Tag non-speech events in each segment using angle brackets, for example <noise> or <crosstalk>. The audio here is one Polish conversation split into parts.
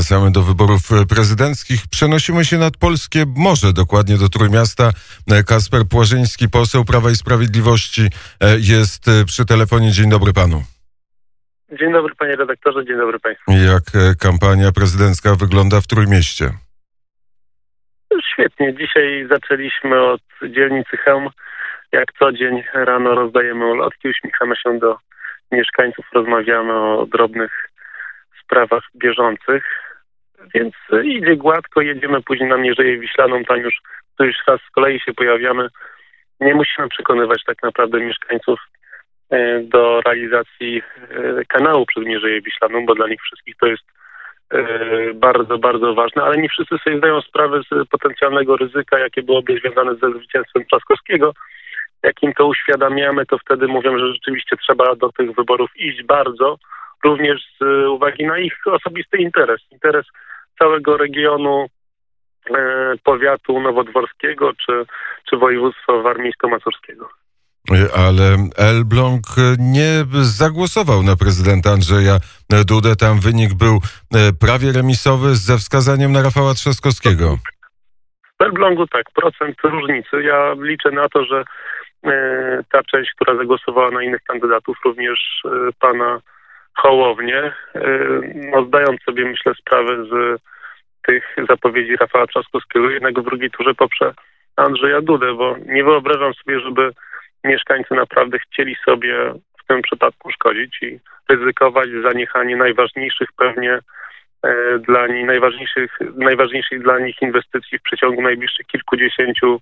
Wracamy do wyborów prezydenckich. Przenosimy się nad polskie morze, dokładnie do Trójmiasta. Kasper Płażyński, poseł Prawa i Sprawiedliwości jest przy telefonie. Dzień dobry panu. Dzień dobry panie redaktorze, dzień dobry państwu. Jak kampania prezydencka wygląda w Trójmieście? Świetnie. Dzisiaj zaczęliśmy od dzielnicy Chełm. Jak co dzień rano rozdajemy ulotki, uśmiechamy się do mieszkańców, rozmawiamy o drobnych sprawach bieżących. Więc idzie gładko, jedziemy później na Mierzeję Wiślaną, tam już, już raz z kolei się pojawiamy. Nie musimy przekonywać tak naprawdę mieszkańców e, do realizacji e, kanału przez Mierzeję Wiślaną, bo dla nich wszystkich to jest e, bardzo, bardzo ważne, ale nie wszyscy sobie zdają sprawę z potencjalnego ryzyka, jakie byłoby związane ze zwycięstwem Trzaskowskiego. Jak im to uświadamiamy, to wtedy mówią, że rzeczywiście trzeba do tych wyborów iść bardzo, również z uwagi na ich osobisty interes, interes całego regionu e, powiatu nowodworskiego czy, czy województwa warmińsko-mazurskiego. Ale Elbląg nie zagłosował na prezydenta Andrzeja Dudę. Tam wynik był e, prawie remisowy ze wskazaniem na Rafała Trzaskowskiego. W Elblągu tak, procent różnicy. Ja liczę na to, że e, ta część, która zagłosowała na innych kandydatów, również pana Hołownię, y, no zdając sobie myślę sprawę z tych zapowiedzi Rafała Trzaskowskiego, jednak w drugiej turze poprze Andrzeja Dudę, bo nie wyobrażam sobie, żeby mieszkańcy naprawdę chcieli sobie w tym przypadku szkodzić i ryzykować zaniechanie najważniejszych pewnie e, dla nich, najważniejszych, najważniejszych dla nich inwestycji w przeciągu najbliższych kilkudziesięciu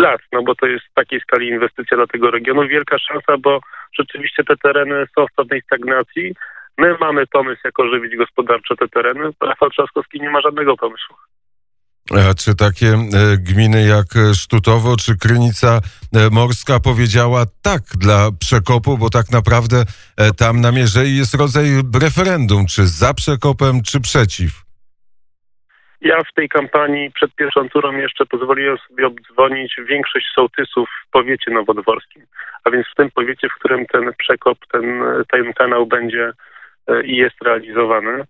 lat, no bo to jest w takiej skali inwestycja dla tego regionu. Wielka szansa, bo rzeczywiście te tereny są w pewnej stagnacji. My mamy pomysł, jak ożywić gospodarczo te tereny. Rafał Trzaskowski nie ma żadnego pomysłu. A czy takie e, gminy jak Sztutowo czy Krynica e, Morska powiedziała tak dla przekopu, bo tak naprawdę e, tam na Mierzei jest rodzaj referendum, czy za przekopem, czy przeciw? Ja w tej kampanii przed pierwszą turą jeszcze pozwoliłem sobie obdzwonić większość sołtysów w powiecie nowodworskim, a więc w tym powiecie, w którym ten przekop, ten, ten kanał będzie e, i jest realizowany.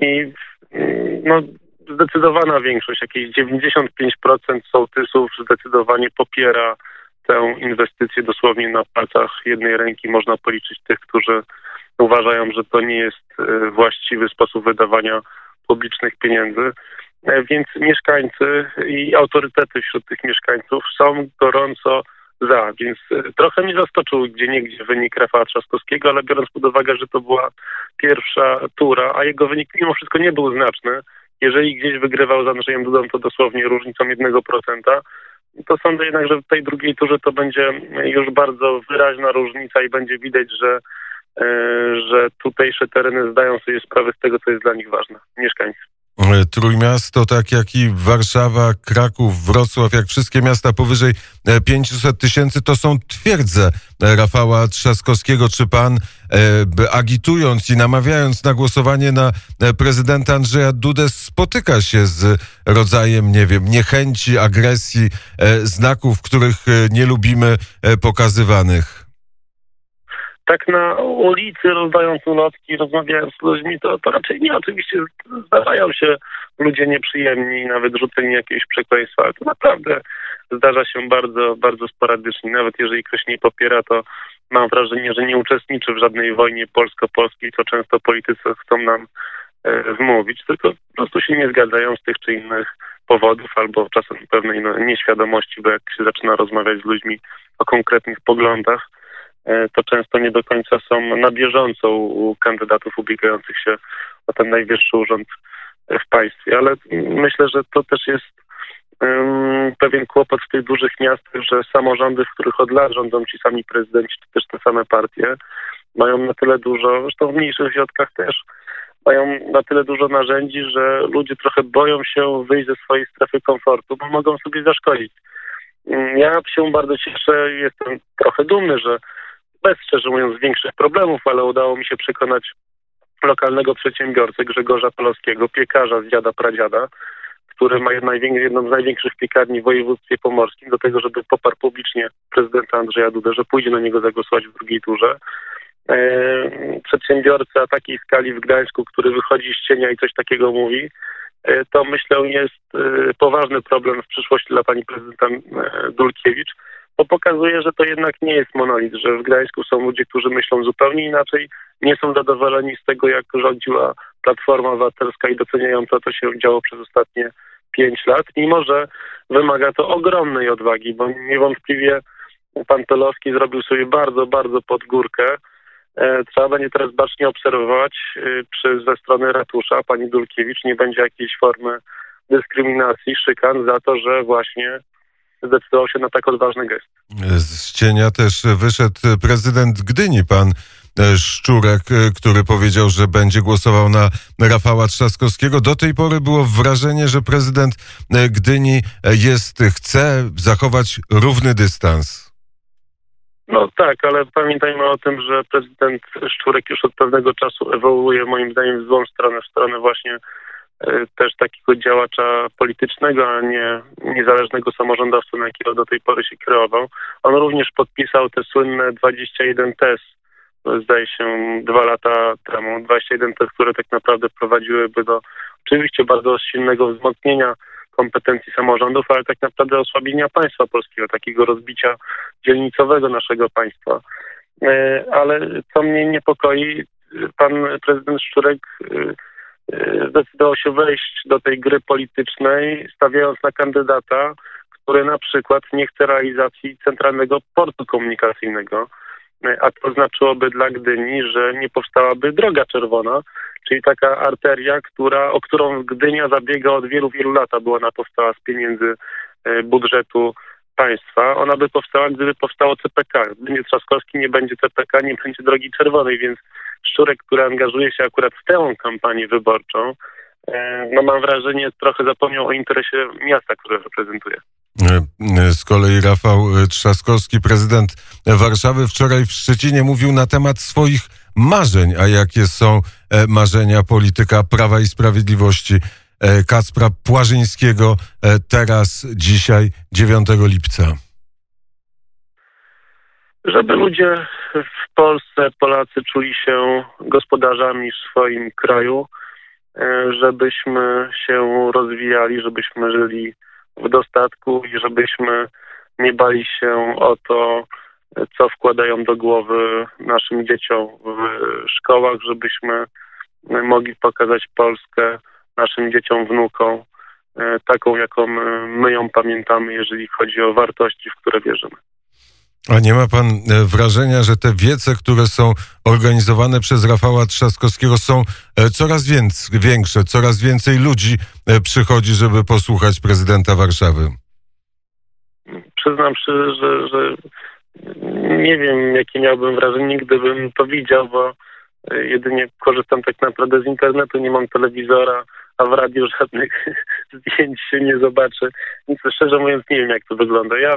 I no, zdecydowana większość, jakieś 95% sołtysów zdecydowanie popiera tę inwestycję dosłownie na palcach jednej ręki. Można policzyć tych, którzy uważają, że to nie jest e, właściwy sposób wydawania publicznych pieniędzy. E, więc mieszkańcy i autorytety wśród tych mieszkańców są gorąco za, więc e, trochę mnie zaskoczył gdzie niegdzie wynik Rafała Trzaskowskiego, ale biorąc pod uwagę, że to była pierwsza tura, a jego wynik mimo wszystko nie był znaczny, jeżeli gdzieś wygrywał z Andrzejem Dudą, to dosłownie różnicą 1%, to sądzę jednak, że w tej drugiej turze to będzie już bardzo wyraźna różnica i będzie widać, że że tutejsze tereny zdają sobie sprawę z tego, co jest dla nich ważne, mieszkańcy. E, Trójmiasto, tak jak i Warszawa, Kraków, Wrocław, jak wszystkie miasta powyżej 500 e, tysięcy, to są twierdze Rafała Trzaskowskiego. Czy pan, agitując i namawiając na głosowanie na prezydenta Andrzeja Dudę, spotyka się z rodzajem, nie wiem, niechęci, agresji, znaków, których nie lubimy pokazywanych? Tak na ulicy rozdając ulotki, rozmawiając z ludźmi, to, to raczej nie. Oczywiście zdarzają się ludzie nieprzyjemni, nawet rzuceni jakieś przekleństwa, ale to naprawdę zdarza się bardzo, bardzo sporadycznie. Nawet jeżeli ktoś nie popiera, to mam wrażenie, że nie uczestniczy w żadnej wojnie polsko-polskiej, co często politycy chcą nam e, wmówić, tylko po prostu się nie zgadzają z tych czy innych powodów albo czasem pewnej no, nieświadomości, bo jak się zaczyna rozmawiać z ludźmi o konkretnych poglądach, to często nie do końca są na bieżąco u kandydatów ubiegających się o ten najwyższy urząd w państwie. Ale myślę, że to też jest pewien kłopot w tych dużych miastach, że samorządy, w których od lat rządzą ci sami prezydenci, czy też te same partie, mają na tyle dużo, zresztą w mniejszych środkach też, mają na tyle dużo narzędzi, że ludzie trochę boją się wyjść ze swojej strefy komfortu, bo mogą sobie zaszkodzić. Ja się bardzo cieszę, jestem trochę dumny, że bez, szczerze mówiąc, większych problemów, ale udało mi się przekonać lokalnego przedsiębiorcę Grzegorza Polowskiego, piekarza z dziada pradziada, który ma jedną z największych piekarni w województwie pomorskim, do tego, żeby poparł publicznie prezydenta Andrzeja Dudę, że pójdzie na niego zagłosować w drugiej turze. przedsiębiorca takiej skali w Gdańsku, który wychodzi z cienia i coś takiego mówi, to myślę jest poważny problem w przyszłości dla pani prezydenta Dulkiewicz to pokazuje, że to jednak nie jest monolit, że w Gdańsku są ludzie, którzy myślą zupełnie inaczej, nie są zadowoleni z tego, jak rządziła Platforma Obywatelska i doceniają to, co się działo przez ostatnie pięć lat, mimo że wymaga to ogromnej odwagi, bo niewątpliwie pan Pelowski zrobił sobie bardzo, bardzo pod górkę. E, trzeba będzie teraz bacznie obserwować, e, czy ze strony ratusza pani Dulkiewicz nie będzie jakiejś formy dyskryminacji, szykan za to, że właśnie zdecydował się na tak odważny gest. Z cienia też wyszedł prezydent Gdyni, pan e, Szczurek, e, który powiedział, że będzie głosował na Rafała Trzaskowskiego. Do tej pory było wrażenie, że prezydent e, Gdyni jest, chce zachować równy dystans. No tak, ale pamiętajmy o tym, że prezydent Szczurek już od pewnego czasu ewoluuje moim zdaniem w złą stronę, w stronę właśnie też takiego działacza politycznego, a nie niezależnego samorządowca, na jakiego do tej pory się kierował. On również podpisał te słynne 21 test, zdaje się dwa lata temu, 21 test, które tak naprawdę prowadziłyby do oczywiście bardzo silnego wzmocnienia kompetencji samorządów, ale tak naprawdę osłabienia państwa polskiego, takiego rozbicia dzielnicowego naszego państwa. E, ale co mnie niepokoi, pan prezydent Szczurek e, zdecydował się wejść do tej gry politycznej, stawiając na kandydata, który na przykład nie chce realizacji centralnego portu komunikacyjnego, a to znaczyłoby dla Gdyni, że nie powstałaby droga czerwona, czyli taka arteria, która, o którą Gdynia zabiega od wielu, wielu lat, była ona powstała z pieniędzy e, budżetu państwa. Ona by powstała, gdyby powstało CPK. Będzie Trzaskowski, nie będzie CPK, nie będzie drogi czerwonej, więc Szczurek, który angażuje się akurat w tę kampanię wyborczą, e, no mam wrażenie, trochę zapomniał o interesie miasta, które reprezentuje. E, z kolei Rafał Trzaskowski, prezydent Warszawy, wczoraj w Szczecinie mówił na temat swoich marzeń, a jakie są e, marzenia polityka Prawa i Sprawiedliwości Kacpra Płażyńskiego teraz, dzisiaj, 9 lipca żeby ludzie w Polsce, Polacy czuli się gospodarzami w swoim kraju, e, żebyśmy się rozwijali, żebyśmy żyli w dostatku i żebyśmy nie bali się o to, co wkładają do głowy naszym dzieciom w szkołach, żebyśmy mogli pokazać Polskę naszym dzieciom, wnukom, e, taką, jaką my ją pamiętamy, jeżeli chodzi o wartości, w które wierzymy. A nie ma pan e, wrażenia, że te wiece, które są organizowane przez Rafała Trzaskowskiego są e, coraz większe, coraz więcej ludzi e, przychodzi, żeby posłuchać prezydenta Warszawy? Przyznam się, że, że nie wiem, jakie miałbym wrażenie, gdybym to widział, bo jedynie korzystam tak naprawdę z internetu, nie mam telewizora, a w radiu <laughs> żadnych zdjęć się nie zobaczy. Więc szczerze mówiąc nie wiem, jak to wygląda. Ja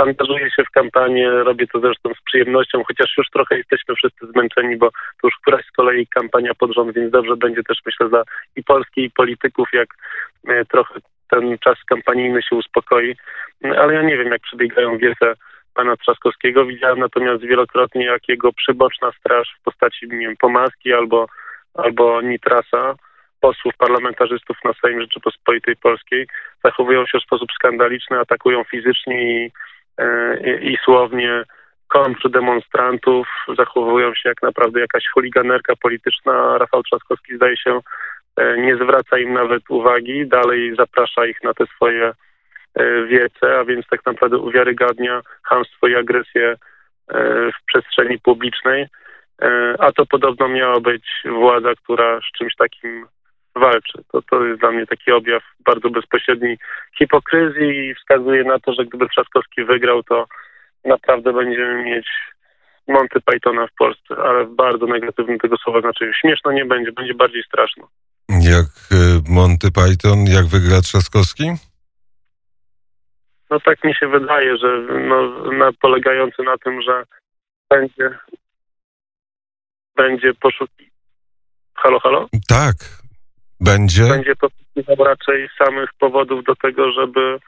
angażuję się w kampanię, robię to zresztą z przyjemnością, chociaż już trochę jesteśmy wszyscy zmęczeni, bo to już któraś z kolei kampania pod rząd, więc dobrze będzie też myślę dla i Polski i polityków, jak e, trochę ten czas kampanijny się uspokoi. Ale ja nie wiem, jak przebiegają wiece pana Trzaskowskiego. Widziałem natomiast wielokrotnie, jak jego przyboczna straż w postaci, nie wiem, Pomaski albo, albo Nitrasa posłów, parlamentarzystów na Sejm Rzeczypospolitej Polskiej zachowują się w sposób skandaliczny, atakują fizycznie i, e, i, słownie kontr demonstrantów, zachowują się jak naprawdę jakaś chuliganerka polityczna. Rafał Trzaskowski zdaje się e, nie zwraca im nawet uwagi, dalej zaprasza ich na te swoje e, wiece, a więc tak naprawdę uwiarygadnia hamstwo i agresję w przestrzeni publicznej. A to podobno miała być władza, która z czymś takim walczy. To, to jest dla mnie taki objaw bardzo bezpośredniej hipokryzji i wskazuje na to, że gdyby Trzaskowski wygrał, to naprawdę będziemy mieć Monty Pythona w Polsce, ale w bardzo negatywnym tego słowa znaczeniu. Śmieszno nie będzie, będzie bardziej straszno. Jak y, Monty Python, jak wygra Trzaskowski? No tak mi się wydaje, że no, na, polegający na tym, że będzie będzie poszukiwał. Halo, halo? Tak, będzie? Będzie poszukiwał raczej samych powodów do tego, żeby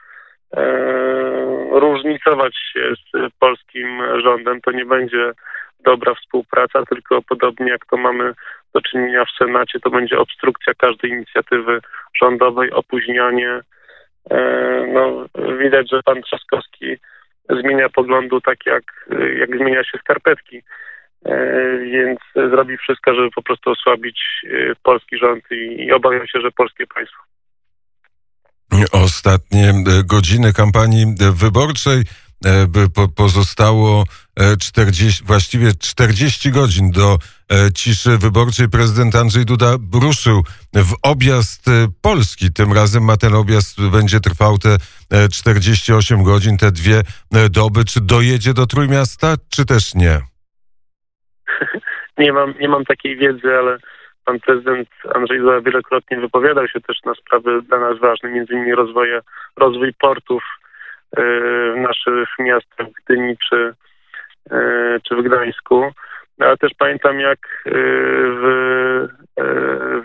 różnicować się z polskim rządem. To nie będzie dobra współpraca, tylko podobnie jak to mamy do czynienia w Senacie, to będzie obstrukcja każdej inicjatywy rządowej, opóźnianie. No, widać, że pan Trzaskowski zmienia poglądu tak, jak, jak zmienia się skarpetki. Więc zrobi wszystko, żeby po prostu osłabić polski rząd i, obawiam się, że polskie państwo. Ostatnie godziny kampanii wyborczej pozostało 40, właściwie 40 godzin do ciszy wyborczej. Prezydent Andrzej Duda ruszył w objazd Polski. Tym razem ma ten objazd, będzie trwał te 48 godzin, te dwie doby. Czy dojedzie do Trójmiasta, czy też nie? <laughs> Nie mam, nie mam takiej wiedzy, ale pan prezydent Andrzej Duda wielokrotnie wypowiadał się też na sprawy dla nas ważne, między innymi rozwoje, rozwój portów w naszych miastach w Gdyni czy, czy w Gdańsku. No, ale też pamiętam jak w,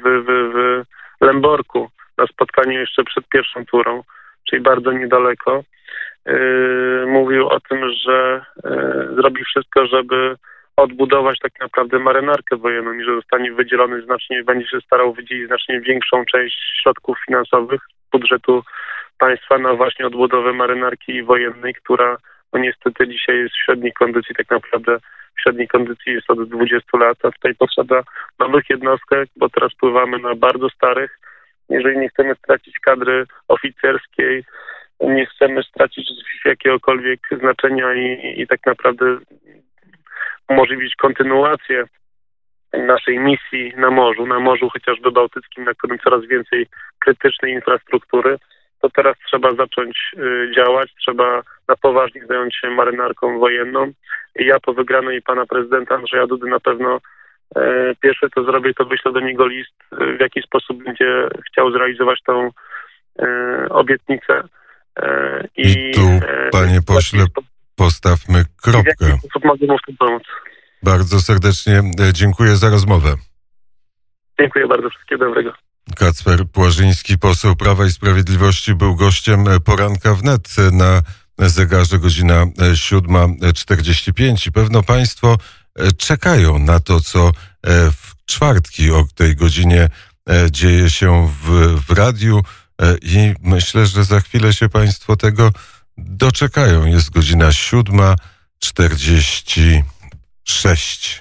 w, w, w Lęborku na spotkaniu jeszcze przed pierwszą turą, czyli bardzo niedaleko, mówił o tym, że zrobi wszystko, żeby odbudować tak naprawdę marynarkę wojenną i że zostanie wydzielony znacznie, będzie się starał wydzielić znacznie większą część środków finansowych budżetu państwa na właśnie odbudowę marynarki wojennej, która no niestety dzisiaj jest w średniej kondycji, tak naprawdę w średniej kondycji jest od 20 lat, a tutaj potrzeba nowych jednostek, bo teraz pływamy na bardzo starych. Jeżeli nie chcemy stracić kadry oficerskiej, nie chcemy stracić jakiegokolwiek znaczenia i, i tak naprawdę umożliwić kontynuację naszej misji na morzu, na Morzu chociażby Bałtyckim, na którym coraz więcej krytycznej infrastruktury, to teraz trzeba zacząć y, działać, trzeba na poważnie zająć się marynarką wojenną. I ja po wygranej pana prezydenta Andrzeja Dudy na pewno e, pierwsze co zrobię, to wyślę do niego list, w jaki sposób będzie chciał zrealizować tą e, obietnicę. E, I, I tu, panie pośle, postawmy kropkę. W jaki sposób mogę mu w tym pomóc? Bardzo serdecznie dziękuję za rozmowę. Dziękuję bardzo, wszystkiego dobrego. Kacper Płażyński, poseł Prawa i Sprawiedliwości, był gościem poranka wnet na zegarze godzina 7.45 i pewno Państwo czekają na to, co w czwartki o tej godzinie dzieje się w, w radiu i myślę, że za chwilę się Państwo tego doczekają. Jest godzina 7.46.